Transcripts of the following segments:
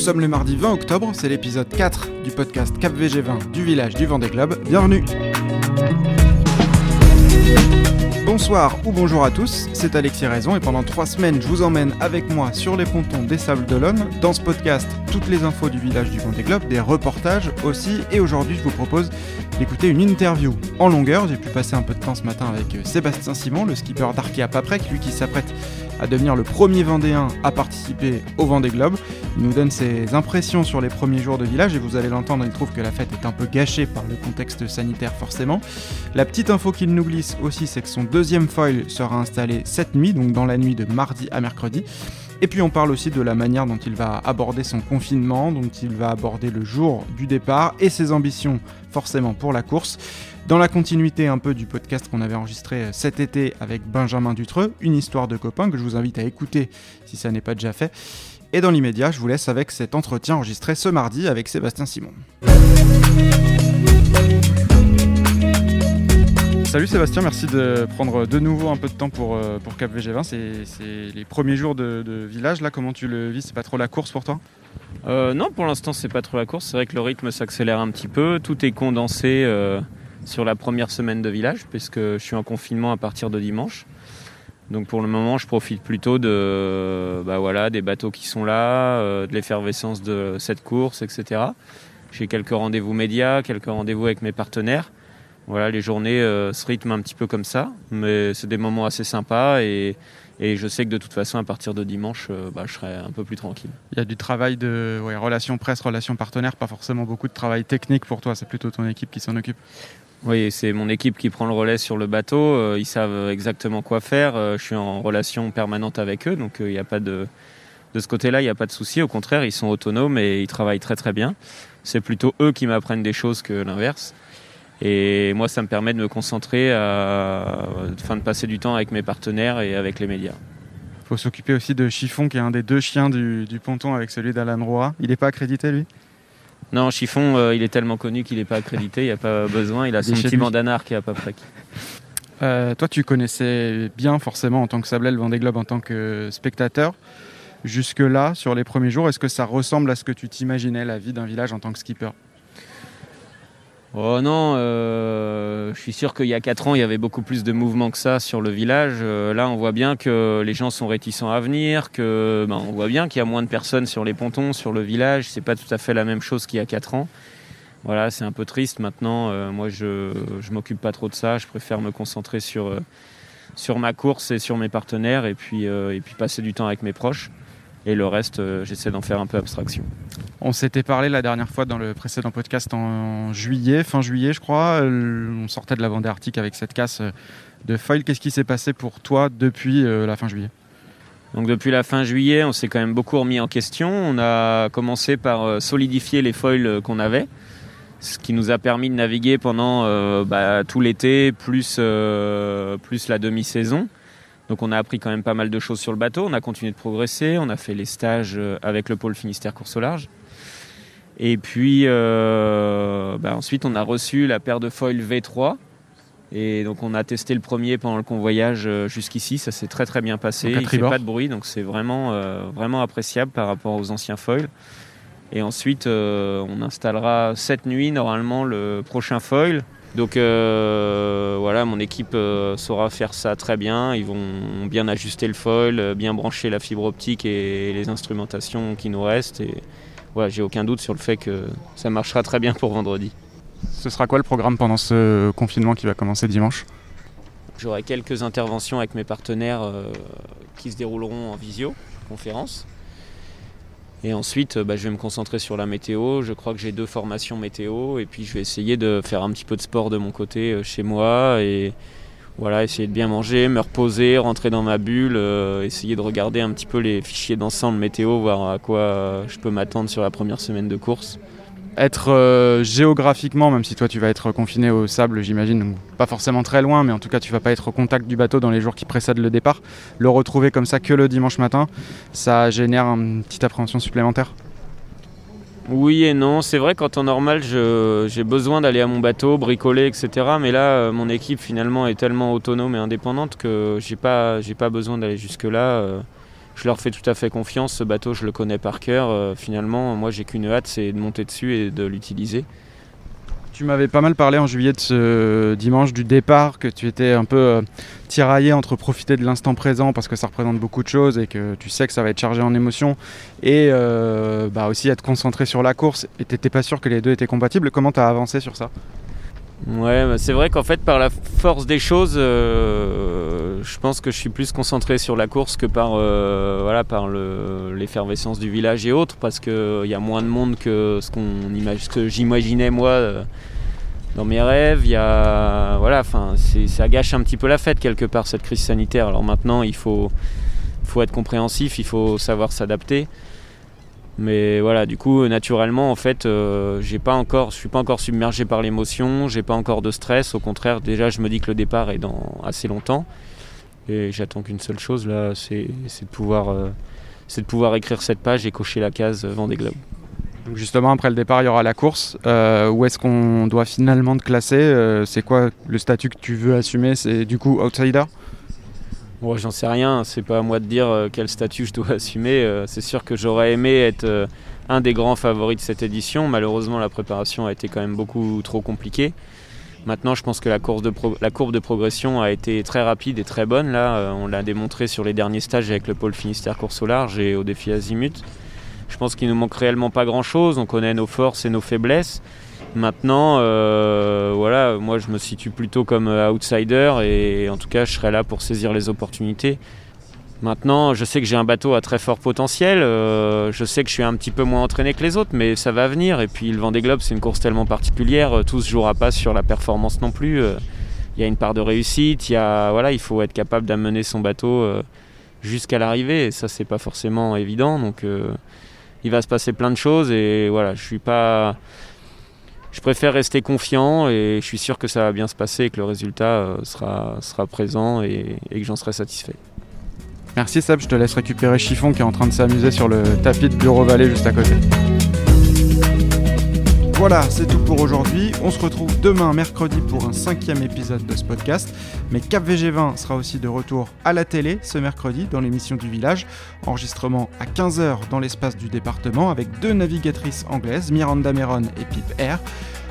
sommes le mardi 20 octobre, c'est l'épisode 4 du podcast Cap VG20 du village du Vendée Globe. Bienvenue Bonsoir ou bonjour à tous, c'est Alexis Raison et pendant trois semaines je vous emmène avec moi sur les pontons des Sables d'Olonne. Dans ce podcast, toutes les infos du village du Vendée Globe, des reportages aussi et aujourd'hui je vous propose d'écouter une interview en longueur. J'ai pu passer un peu de temps ce matin avec euh, Sébastien Simon, le skipper d'Arkea Paprec, lui qui s'apprête à devenir le premier Vendéen à participer au Vendée Globe. Il nous donne ses impressions sur les premiers jours de village et vous allez l'entendre, il trouve que la fête est un peu gâchée par le contexte sanitaire forcément. La petite info qu'il nous glisse aussi, c'est que son deuxième foil sera installé cette nuit, donc dans la nuit de mardi à mercredi. Et puis on parle aussi de la manière dont il va aborder son confinement, dont il va aborder le jour du départ et ses ambitions forcément pour la course. Dans la continuité un peu du podcast qu'on avait enregistré cet été avec Benjamin Dutreux, une histoire de copain que je vous invite à écouter si ça n'est pas déjà fait. Et dans l'immédiat, je vous laisse avec cet entretien enregistré ce mardi avec Sébastien Simon. Salut Sébastien, merci de prendre de nouveau un peu de temps pour, euh, pour Cap VG20. C'est les premiers jours de, village là, comment tu le vis? C'est pas trop la course pour toi? Euh, Non, pour l'instant c'est pas trop la course. C'est vrai que le rythme s'accélère un petit peu. Tout est condensé euh, sur la première semaine de village puisque je suis en confinement à partir de dimanche. Donc pour le moment, je profite plutôt de, bah voilà, des bateaux qui sont là, de l'effervescence de cette course, etc. J'ai quelques rendez-vous médias, quelques rendez-vous avec mes partenaires voilà, les journées euh, se rythment un petit peu comme ça, mais c'est des moments assez sympas et, je sais que de toute façon, à partir de dimanche, euh, bah, je serai un peu plus tranquille. Il y a du travail de relations presse, relations partenaires, pas forcément beaucoup de travail technique pour toi, c'est plutôt ton équipe qui s'en occupe. Oui, c'est mon équipe qui prend le relais sur le bateau, euh, ils savent exactement quoi faire, je suis en relation permanente avec eux, donc il n'y a pas de... De ce côté-là, il n'y a pas de souci. Au contraire, ils sont autonomes et ils travaillent très très bien. C'est plutôt eux qui m'apprennent des choses que l'inverse. Et moi, ça me permet de me concentrer, à, enfin, de passer du temps avec mes partenaires et avec les médias. Il faut s'occuper aussi de Chiffon, qui est un des deux chiens du, ponton avec celui d'Alan Roy. Il n'est pas accrédité, lui? Non, Chiffon, euh, il est tellement connu qu'il n'est pas accrédité. Il n'y a pas besoin. Il a son petit bandanard qui est à peu près. Euh, toi, tu connaissais bien forcément en tant que Sablel Vendée Globe en tant que spectateur. Jusque-là, sur les premiers jours, est-ce que ça ressemble à ce que tu t'imaginais la vie d'un village en tant que skipper? Oh non, euh, je suis sûr qu'il y a 4 ans, il y avait beaucoup plus de mouvements que ça sur le village. Euh, là, on voit bien que les gens sont réticents à venir, que ben, on voit bien qu'il y a moins de personnes sur les pontons, sur le village. C'est pas tout à fait la même chose qu'il y a 4 ans. Voilà, c'est un peu triste maintenant. Euh, moi, je je m'occupe pas trop de ça. Je préfère me concentrer sur sur ma course et sur mes partenaires, et puis et puis passer du temps avec mes proches. Et le reste, j'essaie d'en faire un peu abstraction. On s'était parlé la dernière fois dans le précédent podcast en juillet, fin juillet je crois. On sortait de la Vendée Arctique avec cette casse de foil. Qu'est-ce qui s'est passé pour toi depuis euh, la fin juillet? Donc depuis la fin juillet, on s'est quand même beaucoup remis en question. On a commencé par euh, solidifier les foils qu'on avait, ce qui nous a permis de naviguer pendant euh, bah, tout l'été, plus, plus la demi-saison. Donc on a appris quand même pas mal de choses sur le bateau, on a continué de progresser, on a fait les stages avec le pôle Finistère Course au Large. Et puis euh, bah, ensuite, on a reçu la paire de foils V3. Et donc on a testé le premier pendant le convoyage euh, jusqu'ici, ça s'est très très bien passé, il fait pas de bruit, donc c'est vraiment, euh, vraiment appréciable par rapport aux anciens foils. Et ensuite on installera cette nuit normalement le prochain foil. Donc voilà, mon équipe saura faire ça très bien, ils vont bien ajuster le foil, bien brancher la fibre optique et les instrumentations qui nous restent. Et, ouais, j'ai aucun doute sur le fait que ça marchera très bien pour vendredi. Ce sera quoi le programme pendant ce confinement qui va commencer dimanche? J'aurai quelques interventions avec mes partenaires euh, qui se dérouleront en visio, conférence. Et ensuite, bah, je vais me concentrer sur la météo. Je crois que j'ai deux formations météo. Et puis, je vais essayer de faire un petit peu de sport de mon côté euh, chez moi. Et, voilà, essayer de bien manger, me reposer, rentrer dans ma bulle, euh, essayer de regarder un petit peu les fichiers d'ensemble météo, voir à quoi je peux m'attendre sur la première semaine de course. Être euh, géographiquement, même si toi tu vas être confiné au sable, j'imagine, pas forcément très loin, mais en tout cas tu vas pas être au contact du bateau dans les jours qui précèdent le départ, le retrouver comme ça que le dimanche matin, ça génère une petite appréhension supplémentaire oui et non, c'est vrai qu'en temps normal j'ai besoin d'aller à mon bateau, bricoler, etc. Mais là, euh, mon équipe finalement est tellement autonome et indépendante que j'ai pas, pas besoin d'aller jusque-là. Euh. Je leur fais tout à fait confiance. Ce bateau, je le connais par cœur. finalement, moi, j'ai qu'une hâte, c'est de monter dessus et de l'utiliser. Tu m'avais pas mal parlé en juillet de ce dimanche du départ, que tu étais un peu euh, tiraillé entre profiter de l'instant présent parce que ça représente beaucoup de choses et que tu sais que ça va être chargé en émotions et euh, bah aussi être concentré sur la course et tu n'étais pas sûr que les deux étaient compatibles. Comment tu as avancé sur ça? Ouais, c'est vrai qu'en fait, par la force des choses, euh, je pense que je suis plus concentré sur la course que par, voilà, par l'effervescence du village et autres, parce qu'il y a moins de monde que ce, imagine, que j'imaginais moi dans mes rêves. Y a, voilà, ça gâche un petit peu la fête quelque part cette crise sanitaire. Alors maintenant, il faut, faut être compréhensif, il faut savoir s'adapter. Mais voilà, du coup, naturellement, en fait, euh, j'ai pas encore, je suis pas encore submergé par l'émotion, j'ai pas encore de stress. Au contraire, déjà, je me dis que le départ est dans assez longtemps, et j'attends qu'une seule chose là, c'est de pouvoir, euh, de pouvoir écrire cette page et cocher la case Vendée Globe. Justement, après le départ, il y aura la course. Euh, où est-ce qu'on doit finalement te classer? Euh, C'est quoi le statut que tu veux assumer? C'est du coup outsider? Bon, j'en sais rien, c'est pas à moi de dire euh, quel statut je dois assumer. c'est sûr que j'aurais aimé être un des grands favoris de cette édition. Malheureusement, la préparation a été quand même beaucoup trop compliquée. Maintenant, je pense que la, course de la courbe de progression a été très rapide et très bonne. Là, on l'a démontré sur les derniers stages avec le pôle Finistère course au large et au défi Azimut. Je pense qu'il nous manque réellement pas grand-chose. On connaît nos forces et nos faiblesses. Maintenant, euh, voilà, moi je me situe plutôt comme euh, outsider et en tout cas je serai là pour saisir les opportunités. Maintenant, je sais que j'ai un bateau à très fort potentiel. Euh, je sais que je suis un petit peu moins entraîné que les autres, mais ça va venir. Et puis le Vendée Globe, c'est une course tellement particulière. Tout se jouera pas sur la performance non plus. Il y a une part de réussite. Il y a, voilà, il faut être capable d'amener son bateau jusqu'à l'arrivée. Et ça, c'est pas forcément évident. Donc il va se passer plein de choses et voilà, je suis pas. Je préfère rester confiant et je suis sûr que ça va bien se passer et que le résultat euh, sera, présent et, et que j'en serai satisfait. Merci Seb, je te laisse récupérer Chiffon qui est en train de s'amuser sur le tapis de Bureau Vallée juste à côté. Voilà, c'est tout pour aujourd'hui. On se retrouve demain, mercredi, pour un cinquième épisode de ce podcast. Mais Cap VG20 sera aussi de retour à la télé ce mercredi dans l'émission du village. Enregistrement à 15h dans l'espace du département avec deux navigatrices anglaises, Miranda Meron et Pip Air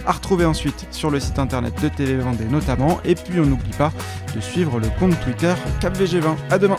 à retrouver ensuite sur le site internet de TV Vendée notamment. Et puis on n'oublie pas de suivre le compte Twitter CapVG20. À demain